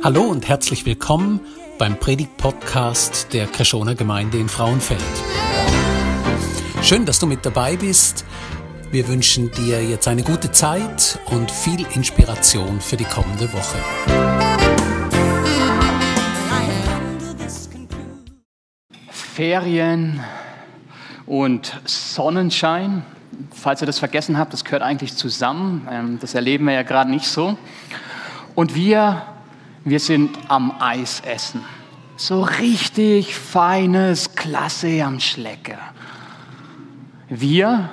Hallo und herzlich willkommen beim Predigt-Podcast der Kreschoner Gemeinde in Frauenfeld. Schön, dass du mit dabei bist. Wir wünschen dir jetzt eine gute Zeit und viel Inspiration für die kommende Woche. Ferien und Sonnenschein. Falls ihr das vergessen habt, das gehört eigentlich zusammen. Ähm, das erleben wir ja gerade nicht so. Und wir wir sind am Eis essen. So richtig feines Klasse am Schlecker. Wir,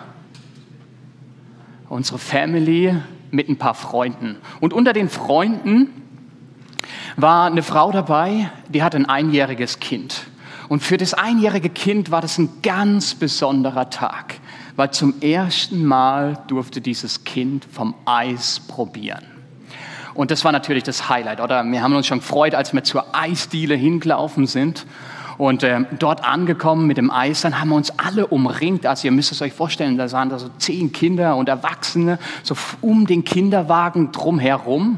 unsere Family mit ein paar Freunden. Und unter den Freunden war eine Frau dabei, die hat ein einjähriges Kind. Und für das einjährige Kind war das ein ganz besonderer Tag, weil zum ersten Mal durfte dieses Kind vom Eis probieren. Und das war natürlich das Highlight, oder? Wir haben uns schon gefreut, als wir zur Eisdiele hingelaufen sind. Und äh, dort angekommen mit dem Eis, dann haben wir uns alle umringt. Also ihr müsst es euch vorstellen, da waren da so zehn Kinder und Erwachsene so um den Kinderwagen drumherum.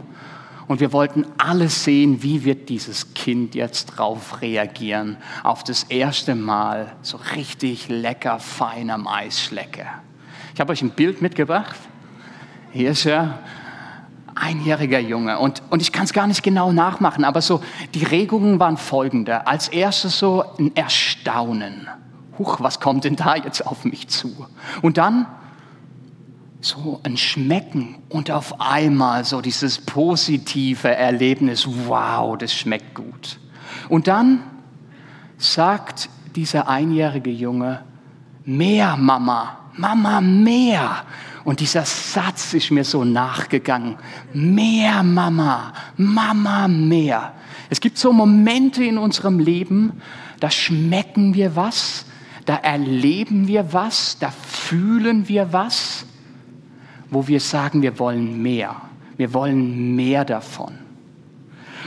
Und wir wollten alle sehen, wie wird dieses Kind jetzt drauf reagieren, auf das erste Mal so richtig lecker fein am Eis schlecke. Ich habe euch ein Bild mitgebracht. Hier ist er, einjähriger Junge. Und, und ich kann es gar nicht genau nachmachen, aber so die Regungen waren folgende. Als erstes so ein Erstaunen. Huch, was kommt denn da jetzt auf mich zu? Und dann so ein Schmecken und auf einmal so dieses positive Erlebnis, wow, das schmeckt gut. Und dann sagt dieser einjährige Junge, mehr Mama, Mama, mehr. Und dieser Satz ist mir so nachgegangen. Mehr Mama, Mama mehr. Es gibt so Momente in unserem Leben, da schmecken wir was, da erleben wir was, da fühlen wir was, wo wir sagen, wir wollen mehr. Wir wollen mehr davon.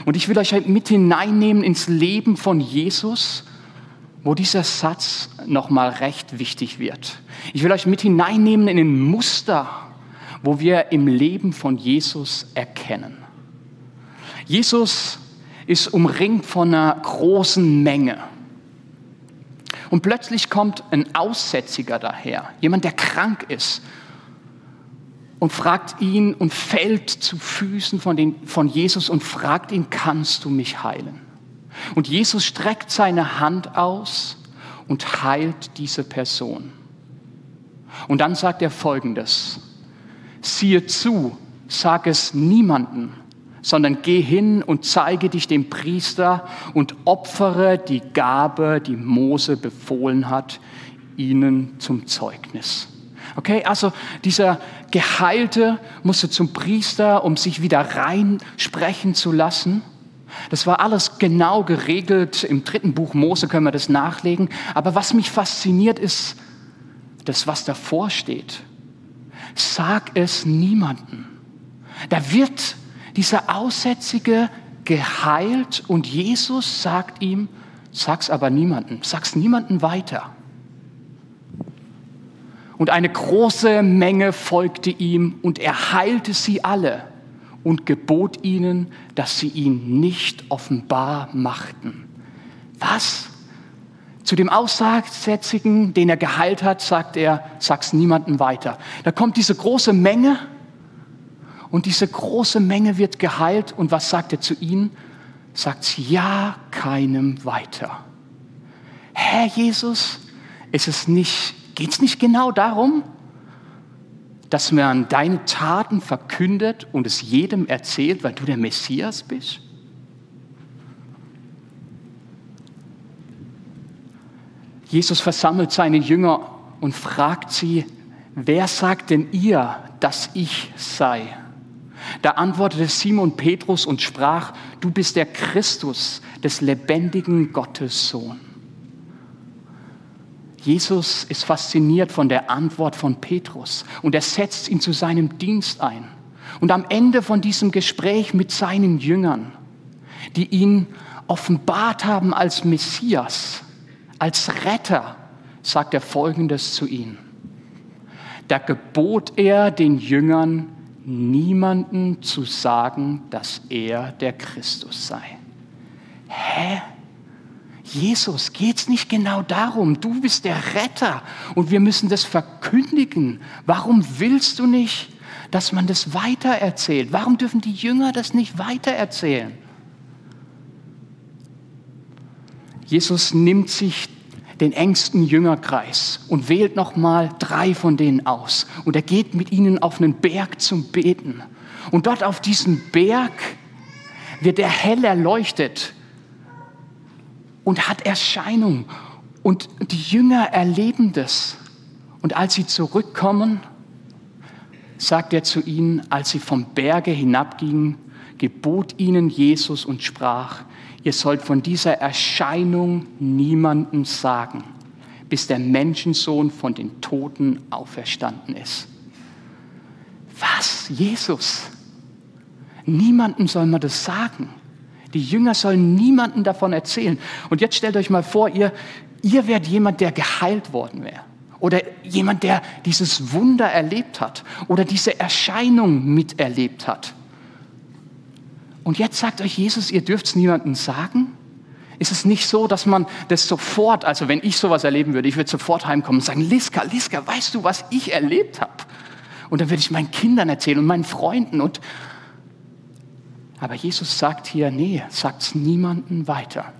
Und ich will euch halt mit hineinnehmen ins Leben von Jesus wo dieser Satz nochmal recht wichtig wird. Ich will euch mit hineinnehmen in ein Muster, wo wir im Leben von Jesus erkennen. Jesus ist umringt von einer großen Menge. Und plötzlich kommt ein Aussätziger daher, jemand, der krank ist, und fragt ihn und fällt zu Füßen von, den, von Jesus und fragt ihn, kannst du mich heilen? Und Jesus streckt seine Hand aus und heilt diese Person. Und dann sagt er Folgendes. Siehe zu, sag es niemanden, sondern geh hin und zeige dich dem Priester und opfere die Gabe, die Mose befohlen hat, ihnen zum Zeugnis. Okay, also dieser Geheilte musste zum Priester, um sich wieder rein sprechen zu lassen. Das war alles genau geregelt. Im dritten Buch Mose können wir das nachlegen. Aber was mich fasziniert ist, das, was davor steht. Sag es niemanden. Da wird dieser Aussätzige geheilt und Jesus sagt ihm, sag's aber niemanden, sag's niemanden weiter. Und eine große Menge folgte ihm und er heilte sie alle und gebot ihnen, dass sie ihn nicht offenbar machten. Was? Zu dem Aussätzigen, den er geheilt hat, sagt er, sag's niemandem weiter. Da kommt diese große Menge und diese große Menge wird geheilt und was sagt er zu ihnen? Sagt ja keinem weiter. Herr Jesus, ist es nicht, geht's nicht genau darum, dass man deine Taten verkündet und es jedem erzählt, weil du der Messias bist? Jesus versammelt seine Jünger und fragt sie, wer sagt denn ihr, dass ich sei? Da antwortete Simon Petrus und sprach, du bist der Christus des lebendigen Gottes Sohn. Jesus ist fasziniert von der Antwort von Petrus und er setzt ihn zu seinem Dienst ein. Und am Ende von diesem Gespräch mit seinen Jüngern, die ihn offenbart haben als Messias, als Retter, sagt er Folgendes zu ihnen. Da gebot er den Jüngern, niemanden zu sagen, dass er der Christus sei. Hä? Jesus, geht es nicht genau darum? Du bist der Retter und wir müssen das verkündigen. Warum willst du nicht, dass man das weitererzählt? Warum dürfen die Jünger das nicht weitererzählen? Jesus nimmt sich den engsten Jüngerkreis und wählt nochmal drei von denen aus. Und er geht mit ihnen auf einen Berg zum Beten. Und dort auf diesem Berg wird er hell erleuchtet und hat Erscheinung. Und die Jünger erleben das. Und als sie zurückkommen, sagt er zu ihnen, als sie vom Berge hinabgingen, gebot ihnen Jesus und sprach, ihr sollt von dieser Erscheinung niemandem sagen, bis der Menschensohn von den Toten auferstanden ist. Was, Jesus? Niemandem soll man das sagen. Die Jünger sollen niemandem davon erzählen. Und jetzt stellt euch mal vor, ihr, ihr wärt jemand, der geheilt worden wäre. Oder jemand, der dieses Wunder erlebt hat. Oder diese Erscheinung miterlebt hat. Und jetzt sagt euch Jesus, ihr dürft es niemandem sagen? Ist es nicht so, dass man das sofort, also wenn ich sowas erleben würde, ich würde sofort heimkommen und sagen, Liska, Liska, weißt du, was ich erlebt habe? Und dann würde ich meinen Kindern erzählen und meinen Freunden. Und Aber Jesus sagt hier, nee, sagt es niemandem weiter.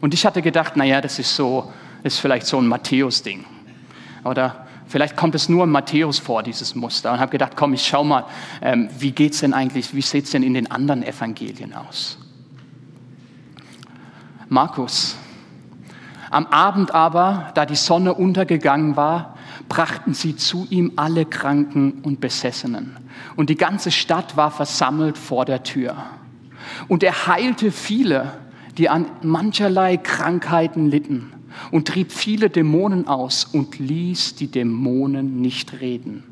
Und ich hatte gedacht, naja, das ist so, ist vielleicht so ein Matthäus-Ding. Oder Vielleicht kommt es nur in Matthäus vor, dieses Muster. Und habe gedacht, komm, ich schau mal, ähm, wie geht's denn eigentlich, wie sieht es denn in den anderen Evangelien aus? Markus. Am Abend aber, da die Sonne untergegangen war, brachten sie zu ihm alle Kranken und Besessenen. Und die ganze Stadt war versammelt vor der Tür. Und er heilte viele, die an mancherlei Krankheiten litten und trieb viele Dämonen aus und ließ die Dämonen nicht reden,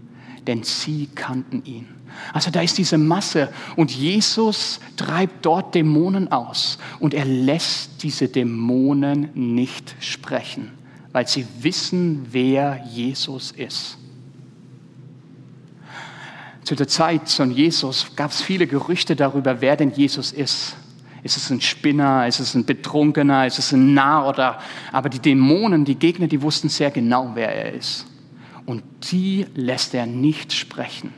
denn sie kannten ihn. Also da ist diese Masse und Jesus treibt dort Dämonen aus und er lässt diese Dämonen nicht sprechen, weil sie wissen, wer Jesus ist. Zu der Zeit von Jesus gab es viele Gerüchte darüber, wer denn Jesus ist. Ist es ein Spinner? Ist es ein Betrunkener? Ist es ein Narr? Oder, aber die Dämonen, die Gegner, die wussten sehr genau, wer er ist. Und die lässt er nicht sprechen.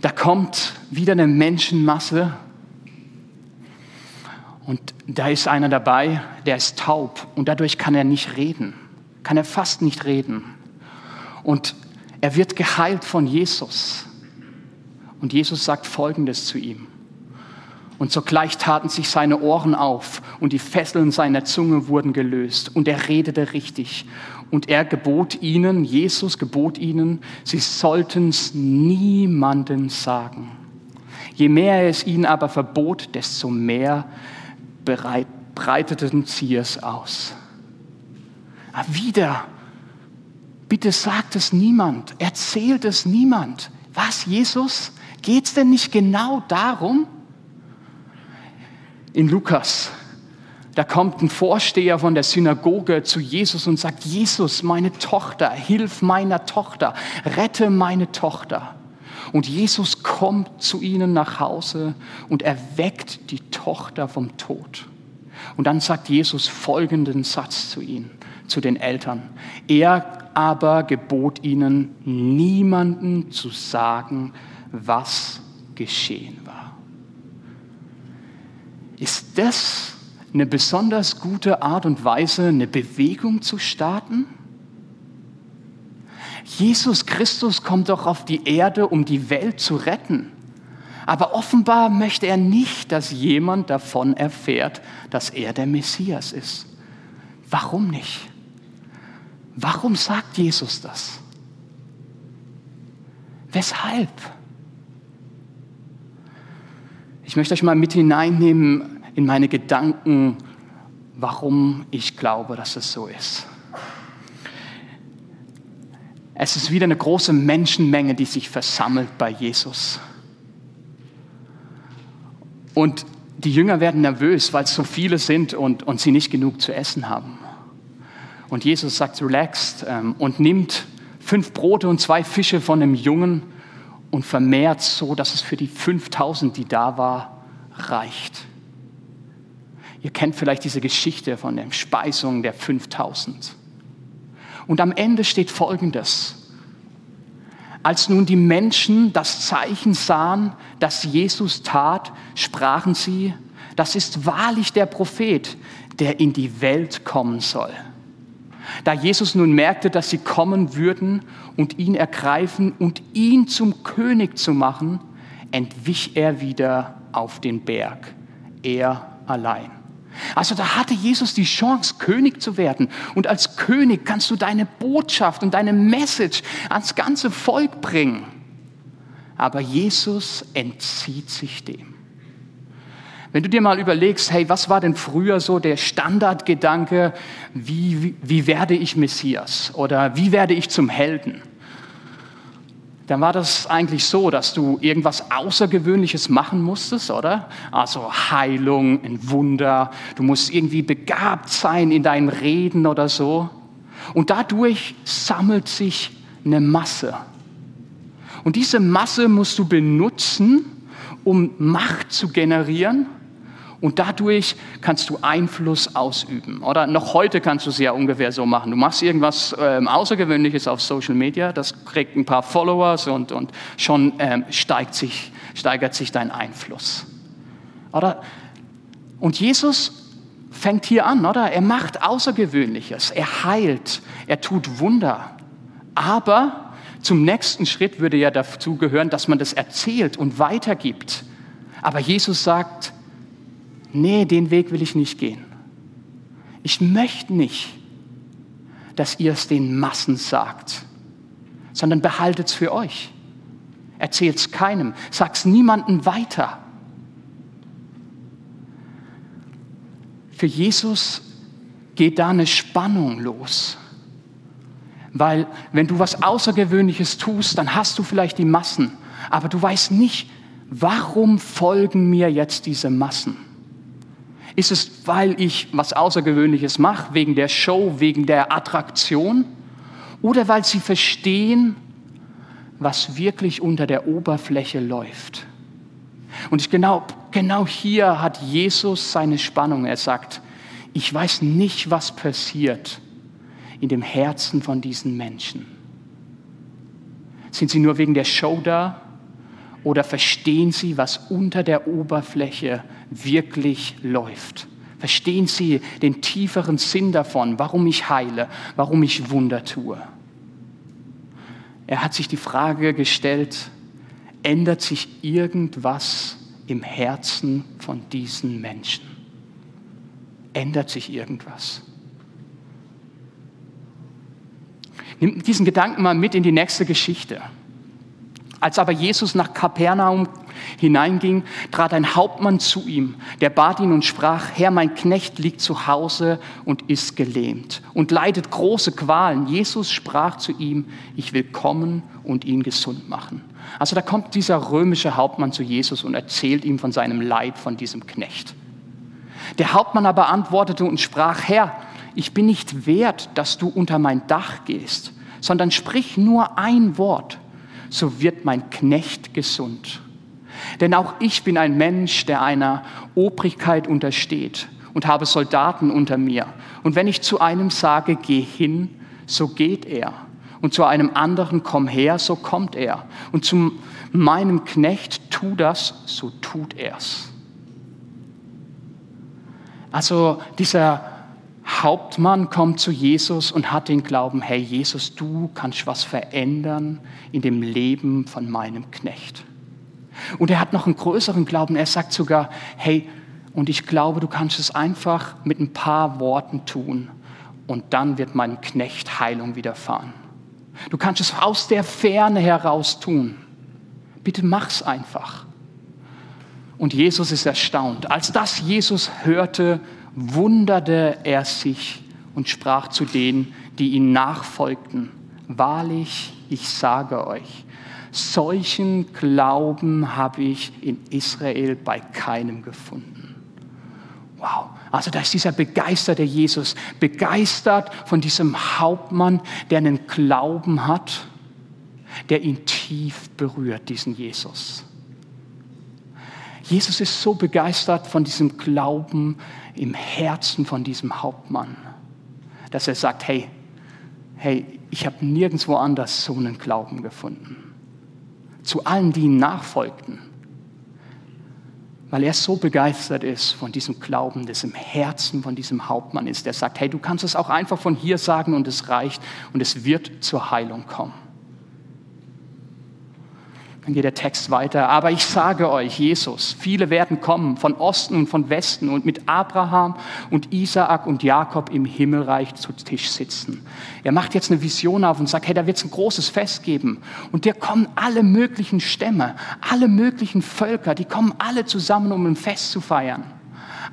Da kommt wieder eine Menschenmasse und da ist einer dabei, der ist taub und dadurch kann er nicht reden, kann er fast nicht reden. Und er wird geheilt von Jesus. Und Jesus sagt Folgendes zu ihm. Und sogleich taten sich seine Ohren auf und die Fesseln seiner Zunge wurden gelöst und er redete richtig. Und er gebot ihnen, Jesus gebot ihnen, sie sollten es niemandem sagen. Je mehr er es ihnen aber verbot, desto mehr breiteten sie es aus. Aber wieder, bitte sagt es niemand, erzählt es niemand. Was, Jesus? Geht es denn nicht genau darum? in Lukas. Da kommt ein Vorsteher von der Synagoge zu Jesus und sagt, Jesus, meine Tochter, hilf meiner Tochter, rette meine Tochter. Und Jesus kommt zu ihnen nach Hause und erweckt die Tochter vom Tod. Und dann sagt Jesus folgenden Satz zu ihnen, zu den Eltern. Er aber gebot ihnen, niemanden zu sagen, was geschehen war. Ist das eine besonders gute Art und Weise, eine Bewegung zu starten? Jesus Christus kommt doch auf die Erde, um die Welt zu retten. Aber offenbar möchte er nicht, dass jemand davon erfährt, dass er der Messias ist. Warum nicht? Warum sagt Jesus das? Weshalb? Ich möchte euch mal mit hineinnehmen in meine Gedanken, warum ich glaube, dass es so ist. Es ist wieder eine große Menschenmenge, die sich versammelt bei Jesus. Und die Jünger werden nervös, weil es so viele sind und, und sie nicht genug zu essen haben. Und Jesus sagt relaxed ähm, und nimmt fünf Brote und zwei Fische von einem Jungen und vermehrt so, dass es für die 5000, die da war, reicht. Ihr kennt vielleicht diese Geschichte von der Speisung der 5000. Und am Ende steht Folgendes. Als nun die Menschen das Zeichen sahen, das Jesus tat, sprachen sie, das ist wahrlich der Prophet, der in die Welt kommen soll. Da Jesus nun merkte, dass sie kommen würden und ihn ergreifen und ihn zum König zu machen, entwich er wieder auf den Berg, er allein. Also da hatte Jesus die Chance, König zu werden. Und als König kannst du deine Botschaft und deine Message ans ganze Volk bringen. Aber Jesus entzieht sich dem. Wenn du dir mal überlegst, hey, was war denn früher so der Standardgedanke, wie, wie, wie werde ich Messias oder wie werde ich zum Helden? dann war das eigentlich so, dass du irgendwas Außergewöhnliches machen musstest, oder? Also Heilung, ein Wunder, du musst irgendwie begabt sein in deinen Reden oder so. Und dadurch sammelt sich eine Masse. Und diese Masse musst du benutzen, um Macht zu generieren und dadurch kannst du Einfluss ausüben. Oder noch heute kannst du es ja ungefähr so machen. Du machst irgendwas ähm, Außergewöhnliches auf Social Media, das kriegt ein paar Followers und, und schon ähm, steigt sich, steigert sich dein Einfluss. Oder? Und Jesus fängt hier an, oder? Er macht Außergewöhnliches, er heilt, er tut Wunder. Aber zum nächsten Schritt würde ja dazu gehören, dass man das erzählt und weitergibt. Aber Jesus sagt, nee, den Weg will ich nicht gehen. Ich möchte nicht, dass ihr es den Massen sagt, sondern behaltet es für euch. Erzählt es keinem, sagt es niemandem weiter. Für Jesus geht da eine Spannung los. Weil wenn du was Außergewöhnliches tust, dann hast du vielleicht die Massen, aber du weißt nicht, warum folgen mir jetzt diese Massen. Ist es, weil ich was Außergewöhnliches mache, wegen der Show, wegen der Attraktion? Oder weil sie verstehen, was wirklich unter der Oberfläche läuft? Und ich genau, genau hier hat Jesus seine Spannung. Er sagt, ich weiß nicht, was passiert in dem Herzen von diesen Menschen. Sind sie nur wegen der Show da? Oder verstehen sie, was unter der Oberfläche wirklich läuft? Verstehen sie den tieferen Sinn davon, warum ich heile, warum ich Wunder tue? Er hat sich die Frage gestellt, ändert sich irgendwas im Herzen von diesen Menschen? Ändert sich irgendwas? Nimm diesen Gedanken mal mit in die nächste Geschichte. Als aber Jesus nach Kapernaum hineinging, trat ein Hauptmann zu ihm, der bat ihn und sprach, Herr, mein Knecht liegt zu Hause und ist gelähmt und leidet große Qualen. Jesus sprach zu ihm, ich will kommen und ihn gesund machen. Also da kommt dieser römische Hauptmann zu Jesus und erzählt ihm von seinem Leid von diesem Knecht. Der Hauptmann aber antwortete und sprach, Herr, ich bin nicht wert, dass du unter mein Dach gehst, sondern sprich nur ein Wort so wird mein Knecht gesund. Denn auch ich bin ein Mensch, der einer Obrigkeit untersteht und habe Soldaten unter mir. Und wenn ich zu einem sage, geh hin, so geht er. Und zu einem anderen, komm her, so kommt er. Und zu meinem Knecht, tu das, so tut er's. Also dieser Hauptmann kommt zu Jesus und hat den Glauben, hey Jesus, du kannst was verändern in dem Leben von meinem Knecht. Und er hat noch einen größeren Glauben. Er sagt sogar, hey, und ich glaube, du kannst es einfach mit ein paar Worten tun und dann wird mein Knecht Heilung widerfahren. Du kannst es aus der Ferne heraus tun. Bitte mach's einfach. Und Jesus ist erstaunt. Als das Jesus hörte, wunderte er sich und sprach zu denen, die ihn nachfolgten, wahrlich, ich sage euch, solchen Glauben habe ich in Israel bei keinem gefunden. Wow, Also da ist dieser begeisterte Jesus, begeistert von diesem Hauptmann, der einen Glauben hat, der ihn tief berührt, diesen Jesus. Jesus ist so begeistert von diesem Glauben im Herzen von diesem Hauptmann, dass er sagt, hey, hey, ich habe nirgendwo anders so einen Glauben gefunden. Zu allen, die ihm nachfolgten weil er so begeistert ist von diesem Glauben, das im Herzen von diesem Hauptmann ist, der sagt, hey, du kannst es auch einfach von hier sagen und es reicht und es wird zur Heilung kommen. Dann geht der Text weiter. Aber ich sage euch, Jesus, viele werden kommen von Osten und von Westen und mit Abraham und Isaak und Jakob im Himmelreich zu Tisch sitzen. Er macht jetzt eine Vision auf und sagt, hey, da wird es ein großes Fest geben. Und da kommen alle möglichen Stämme, alle möglichen Völker, die kommen alle zusammen, um ein Fest zu feiern.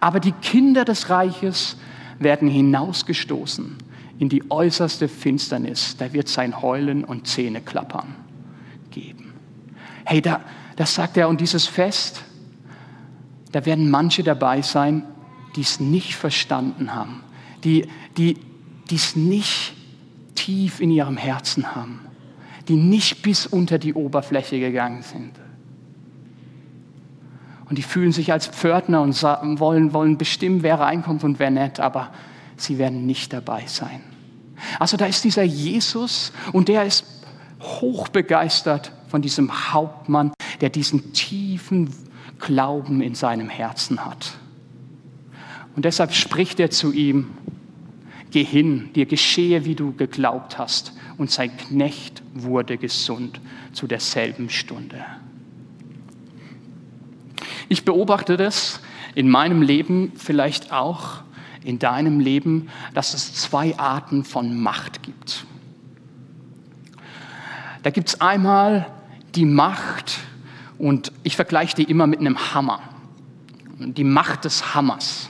Aber die Kinder des Reiches werden hinausgestoßen in die äußerste Finsternis. Da wird sein Heulen und Zähne klappern geben. Hey, da, das sagt er, und dieses Fest, da werden manche dabei sein, die es nicht verstanden haben, die, die es nicht tief in ihrem Herzen haben, die nicht bis unter die Oberfläche gegangen sind. Und die fühlen sich als Pförtner und wollen, wollen bestimmen, wer reinkommt und wer nicht, aber sie werden nicht dabei sein. Also da ist dieser Jesus und der ist hochbegeistert von diesem Hauptmann, der diesen tiefen Glauben in seinem Herzen hat. Und deshalb spricht er zu ihm, geh hin, dir geschehe, wie du geglaubt hast. Und sein Knecht wurde gesund zu derselben Stunde. Ich beobachte das in meinem Leben, vielleicht auch in deinem Leben, dass es zwei Arten von Macht gibt. Da gibt es einmal die Macht, und ich vergleiche die immer mit einem Hammer, die Macht des Hammers.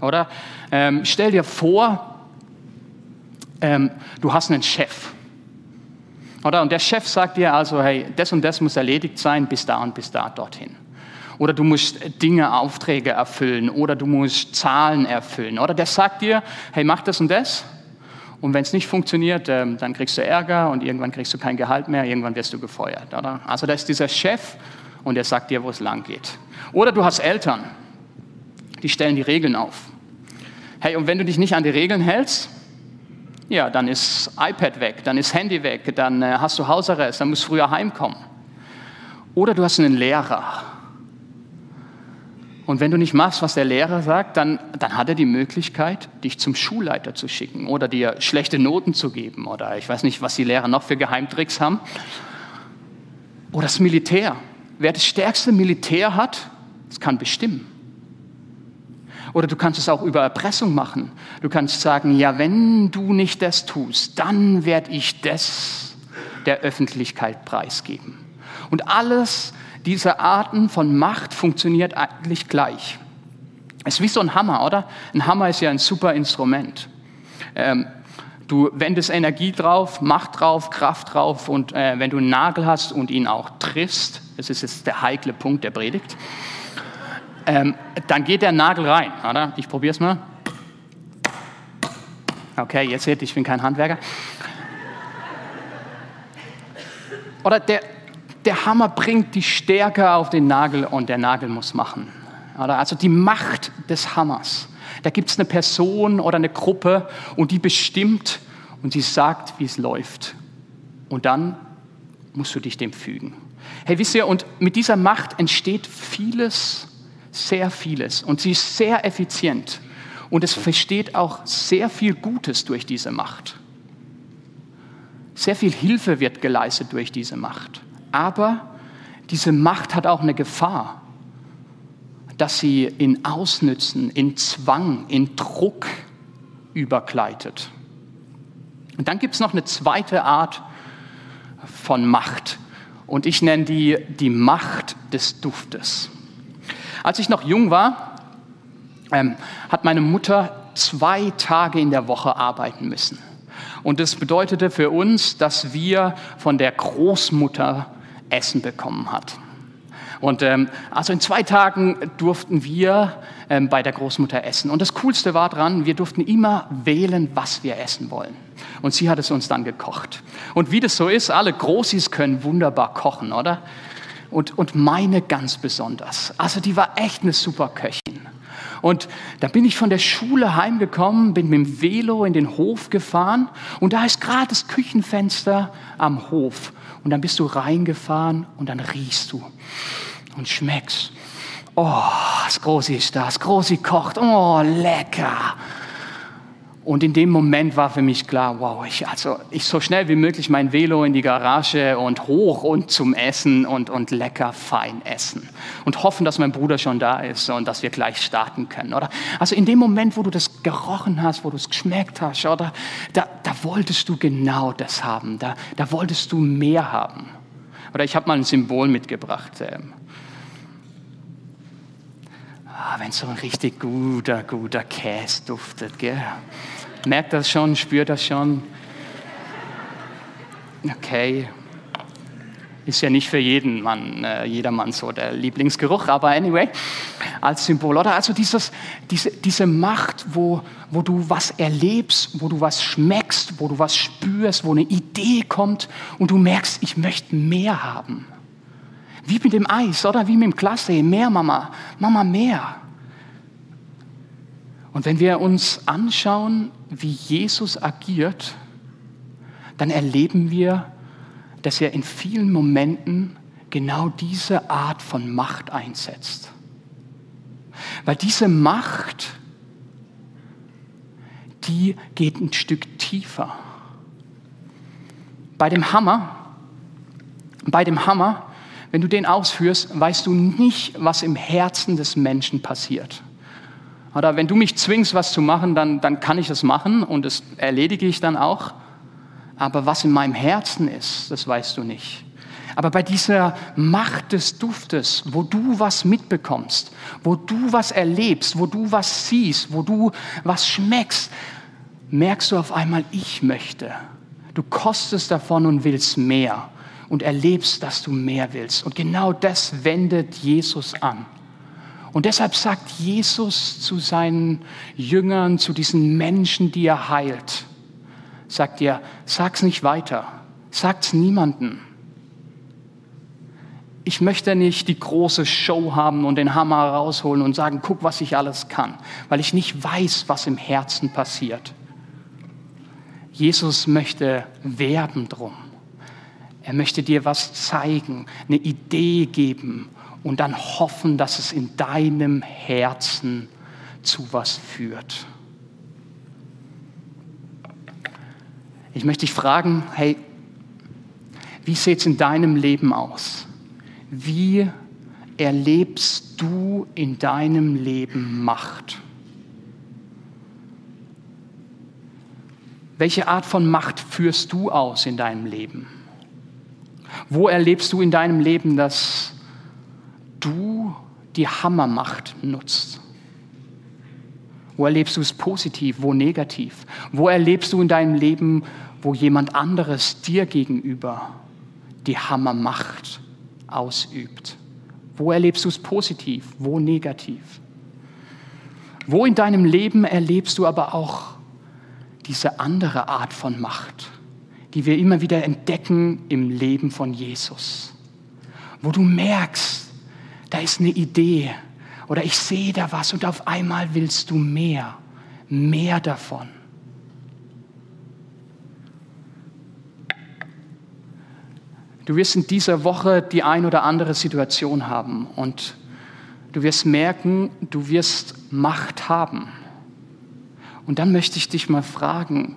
Oder? Ähm, stell dir vor, ähm, du hast einen Chef. Oder? Und der Chef sagt dir also, hey, das und das muss erledigt sein, bis da und bis da dorthin. Oder du musst Dinge, Aufträge erfüllen oder du musst Zahlen erfüllen. Oder der sagt dir, hey, mach das und das und wenn es nicht funktioniert, ähm, dann kriegst du Ärger und irgendwann kriegst du kein Gehalt mehr, irgendwann wirst du gefeuert. Oder? Also da ist dieser Chef und der sagt dir, wo es lang geht. Oder du hast Eltern, die stellen die Regeln auf. Hey, und wenn du dich nicht an die Regeln hältst, ja, dann ist iPad weg, dann ist Handy weg, dann äh, hast du Hausarrest, dann musst du früher heimkommen. Oder du hast einen Lehrer, und wenn du nicht machst, was der Lehrer sagt, dann, dann hat er die Möglichkeit, dich zum Schulleiter zu schicken oder dir schlechte Noten zu geben oder ich weiß nicht, was die Lehrer noch für Geheimtricks haben. Oder das Militär. Wer das stärkste Militär hat, das kann bestimmen. Oder du kannst es auch über Erpressung machen. Du kannst sagen, ja, wenn du nicht das tust, dann werde ich das der Öffentlichkeit preisgeben. Und alles diese Arten von Macht funktioniert eigentlich gleich. Es ist wie so ein Hammer, oder? Ein Hammer ist ja ein super Instrument. Ähm, du wendest Energie drauf, Macht drauf, Kraft drauf und äh, wenn du einen Nagel hast und ihn auch triffst, das ist jetzt der heikle Punkt der Predigt, ähm, dann geht der Nagel rein, oder? Ich probiere es mal. Okay, jetzt seht ihr, ich bin kein Handwerker. Oder der, der Hammer bringt die Stärke auf den Nagel und der Nagel muss machen. Also die Macht des Hammers. Da gibt es eine Person oder eine Gruppe und die bestimmt und sie sagt, wie es läuft. Und dann musst du dich dem fügen. Hey, wisst ihr, und mit dieser Macht entsteht vieles, sehr vieles. Und sie ist sehr effizient. Und es versteht auch sehr viel Gutes durch diese Macht. Sehr viel Hilfe wird geleistet durch diese Macht. Aber diese Macht hat auch eine Gefahr, dass sie in Ausnützen, in Zwang, in Druck übergleitet. Und dann gibt es noch eine zweite Art von Macht. Und ich nenne die die Macht des Duftes. Als ich noch jung war, ähm, hat meine Mutter zwei Tage in der Woche arbeiten müssen. Und das bedeutete für uns, dass wir von der Großmutter Essen bekommen hat. Und ähm, also in zwei Tagen durften wir ähm, bei der Großmutter essen. Und das Coolste war dran, wir durften immer wählen, was wir essen wollen. Und sie hat es uns dann gekocht. Und wie das so ist, alle Großis können wunderbar kochen, oder? Und, und meine ganz besonders. Also die war echt eine super Köchin. Und da bin ich von der Schule heimgekommen, bin mit dem Velo in den Hof gefahren und da ist gerade das Küchenfenster am Hof. Und dann bist du reingefahren und dann riechst du und schmeckst. Oh, das Große ist da, das Große kocht. Oh, lecker. Und in dem Moment war für mich klar, wow, ich, also ich so schnell wie möglich mein Velo in die Garage und hoch und zum Essen und, und lecker fein essen. Und hoffen, dass mein Bruder schon da ist und dass wir gleich starten können, oder? Also in dem Moment, wo du das gerochen hast, wo du es geschmeckt hast, oder? Da, da wolltest du genau das haben, da, da wolltest du mehr haben. Oder ich habe mal ein Symbol mitgebracht. Ähm, ah, wenn so ein richtig guter, guter Käse duftet, gell? Merkt das schon, spürt das schon. Okay. Ist ja nicht für jeden Mann, äh, jedermann so der Lieblingsgeruch, aber anyway, als Symbol. Oder also dieses, diese, diese Macht, wo, wo du was erlebst, wo du was schmeckst, wo du was spürst, wo eine Idee kommt und du merkst, ich möchte mehr haben. Wie mit dem Eis, oder? Wie mit dem Klasse. Mehr, Mama. Mama, mehr. Und wenn wir uns anschauen, wie Jesus agiert, dann erleben wir, dass er in vielen Momenten genau diese Art von Macht einsetzt. Weil diese Macht, die geht ein Stück tiefer. Bei dem Hammer, bei dem Hammer, wenn du den ausführst, weißt du nicht, was im Herzen des Menschen passiert. Oder wenn du mich zwingst, was zu machen, dann, dann kann ich das machen und das erledige ich dann auch. Aber was in meinem Herzen ist, das weißt du nicht. Aber bei dieser Macht des Duftes, wo du was mitbekommst, wo du was erlebst, wo du was siehst, wo du was schmeckst, merkst du auf einmal, ich möchte. Du kostest davon und willst mehr und erlebst, dass du mehr willst. Und genau das wendet Jesus an. Und deshalb sagt Jesus zu seinen Jüngern, zu diesen Menschen, die er heilt, sagt er, sag's nicht weiter, sag's niemanden. Ich möchte nicht die große Show haben und den Hammer rausholen und sagen, guck, was ich alles kann, weil ich nicht weiß, was im Herzen passiert. Jesus möchte werben drum. Er möchte dir was zeigen, eine Idee geben und dann hoffen, dass es in deinem Herzen zu was führt. Ich möchte dich fragen, hey, wie sieht es in deinem Leben aus? Wie erlebst du in deinem Leben Macht? Welche Art von Macht führst du aus in deinem Leben? Wo erlebst du in deinem Leben, dass du die Hammermacht nutzt? Wo erlebst du es positiv, wo negativ? Wo erlebst du in deinem Leben, wo jemand anderes dir gegenüber die Hammermacht ausübt? Wo erlebst du es positiv, wo negativ? Wo in deinem Leben erlebst du aber auch diese andere Art von Macht, die wir immer wieder entdecken im Leben von Jesus? Wo du merkst, da ist eine Idee oder ich sehe da was und auf einmal willst du mehr, mehr davon. Du wirst in dieser Woche die ein oder andere Situation haben und du wirst merken, du wirst Macht haben. Und dann möchte ich dich mal fragen,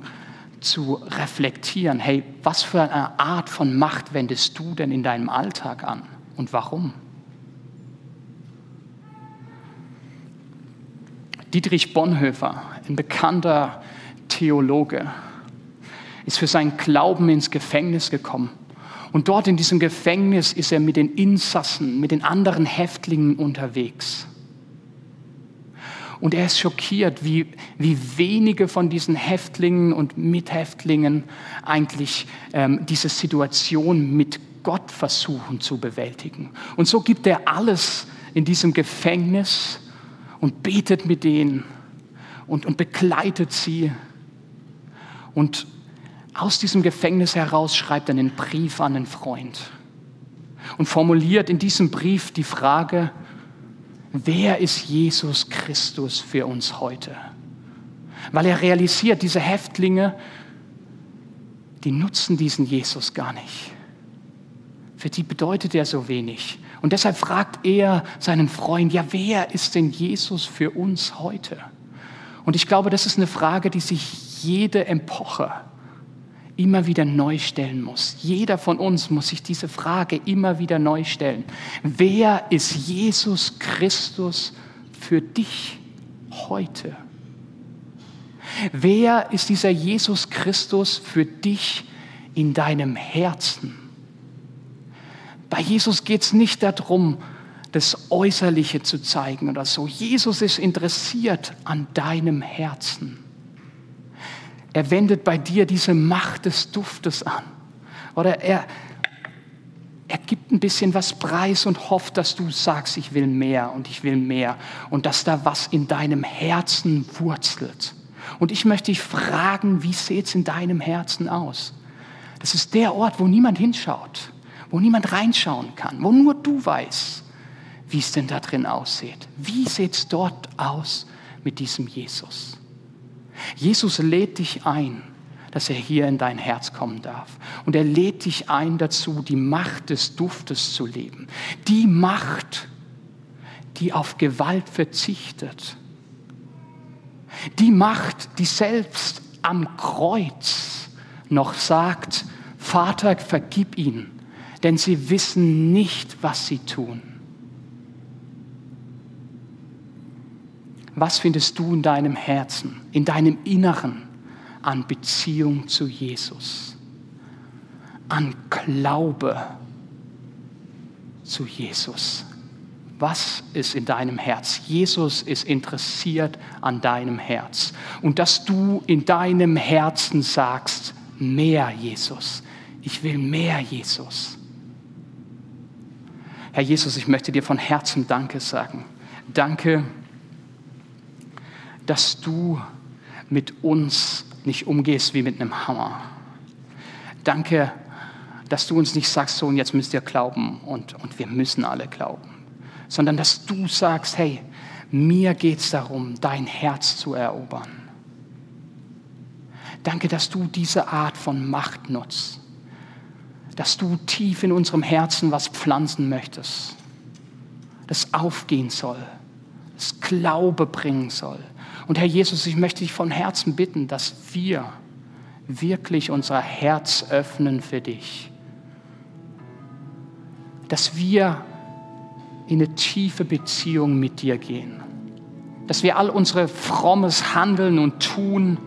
zu reflektieren, hey, was für eine Art von Macht wendest du denn in deinem Alltag an und warum? Dietrich Bonhoeffer, ein bekannter Theologe, ist für seinen Glauben ins Gefängnis gekommen. Und dort in diesem Gefängnis ist er mit den Insassen, mit den anderen Häftlingen unterwegs. Und er ist schockiert, wie, wie wenige von diesen Häftlingen und Mithäftlingen eigentlich ähm, diese Situation mit Gott versuchen zu bewältigen. Und so gibt er alles in diesem Gefängnis und betet mit denen und, und begleitet sie. Und aus diesem Gefängnis heraus schreibt er einen Brief an einen Freund und formuliert in diesem Brief die Frage, wer ist Jesus Christus für uns heute? Weil er realisiert, diese Häftlinge, die nutzen diesen Jesus gar nicht. Für die bedeutet er so wenig. Und deshalb fragt er seinen Freund, ja, wer ist denn Jesus für uns heute? Und ich glaube, das ist eine Frage, die sich jede Epoche immer wieder neu stellen muss. Jeder von uns muss sich diese Frage immer wieder neu stellen. Wer ist Jesus Christus für dich heute? Wer ist dieser Jesus Christus für dich in deinem Herzen? Bei Jesus geht es nicht darum, das Äußerliche zu zeigen oder so. Jesus ist interessiert an deinem Herzen. Er wendet bei dir diese Macht des Duftes an. Oder er, er gibt ein bisschen was preis und hofft, dass du sagst, ich will mehr und ich will mehr. Und dass da was in deinem Herzen wurzelt. Und ich möchte dich fragen, wie sieht es in deinem Herzen aus? Das ist der Ort, wo niemand hinschaut, wo niemand reinschauen kann, wo nur du weißt, wie es denn da drin aussieht. Wie sieht es dort aus mit diesem Jesus? Jesus lädt dich ein, dass er hier in dein Herz kommen darf. Und er lädt dich ein dazu, die Macht des Duftes zu leben. Die Macht, die auf Gewalt verzichtet. Die Macht, die selbst am Kreuz noch sagt, Vater, vergib ihnen, denn sie wissen nicht, was sie tun. Was findest du in deinem Herzen, in deinem Inneren an Beziehung zu Jesus, an Glaube zu Jesus? Was ist in deinem Herz? Jesus ist interessiert an deinem Herz. Und dass du in deinem Herzen sagst, mehr Jesus. Ich will mehr Jesus. Herr Jesus, ich möchte dir von Herzen Danke sagen. Danke, dass du mit uns nicht umgehst wie mit einem Hammer. Danke, dass du uns nicht sagst, so und jetzt müsst ihr glauben und, und wir müssen alle glauben, sondern dass du sagst, hey, mir geht es darum, dein Herz zu erobern. Danke, dass du diese Art von Macht nutzt, dass du tief in unserem Herzen was pflanzen möchtest, das aufgehen soll, das Glaube bringen soll, und Herr Jesus, ich möchte dich von Herzen bitten, dass wir wirklich unser Herz öffnen für dich. Dass wir in eine tiefe Beziehung mit dir gehen. Dass wir all unsere frommes Handeln und Tun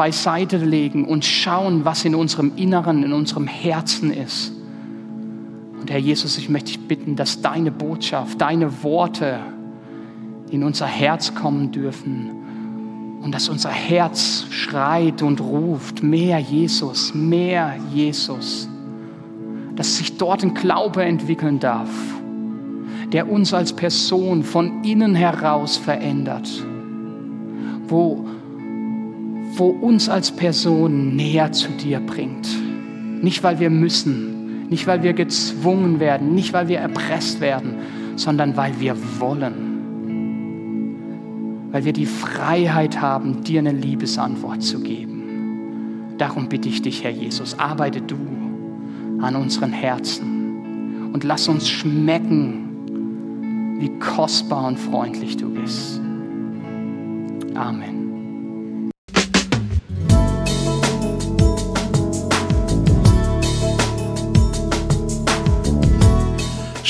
beiseite legen und schauen, was in unserem Inneren, in unserem Herzen ist. Und Herr Jesus, ich möchte dich bitten, dass deine Botschaft, deine Worte, in unser Herz kommen dürfen und dass unser Herz schreit und ruft, mehr Jesus, mehr Jesus, dass sich dort ein Glaube entwickeln darf, der uns als Person von innen heraus verändert, wo, wo uns als Person näher zu dir bringt. Nicht, weil wir müssen, nicht, weil wir gezwungen werden, nicht, weil wir erpresst werden, sondern weil wir wollen weil wir die Freiheit haben, dir eine Liebesantwort zu geben. Darum bitte ich dich, Herr Jesus, arbeite du an unseren Herzen und lass uns schmecken, wie kostbar und freundlich du bist. Amen.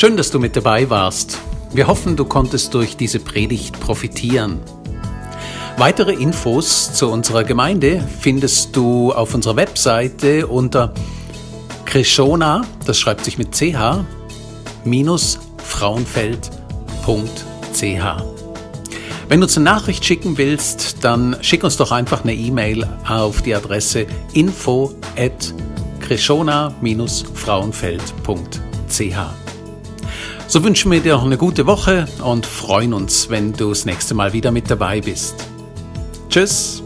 Schön, dass du mit dabei warst. Wir hoffen, du konntest durch diese Predigt profitieren. Weitere Infos zu unserer Gemeinde findest du auf unserer Webseite unter Krishona, das schreibt sich mit ch, minus frauenfeld.ch. Wenn du uns eine Nachricht schicken willst, dann schick uns doch einfach eine E-Mail auf die Adresse info at krishona-frauenfeld.ch. So wünschen wir dir noch eine gute Woche und freuen uns, wenn du das nächste Mal wieder mit dabei bist. Tschüss!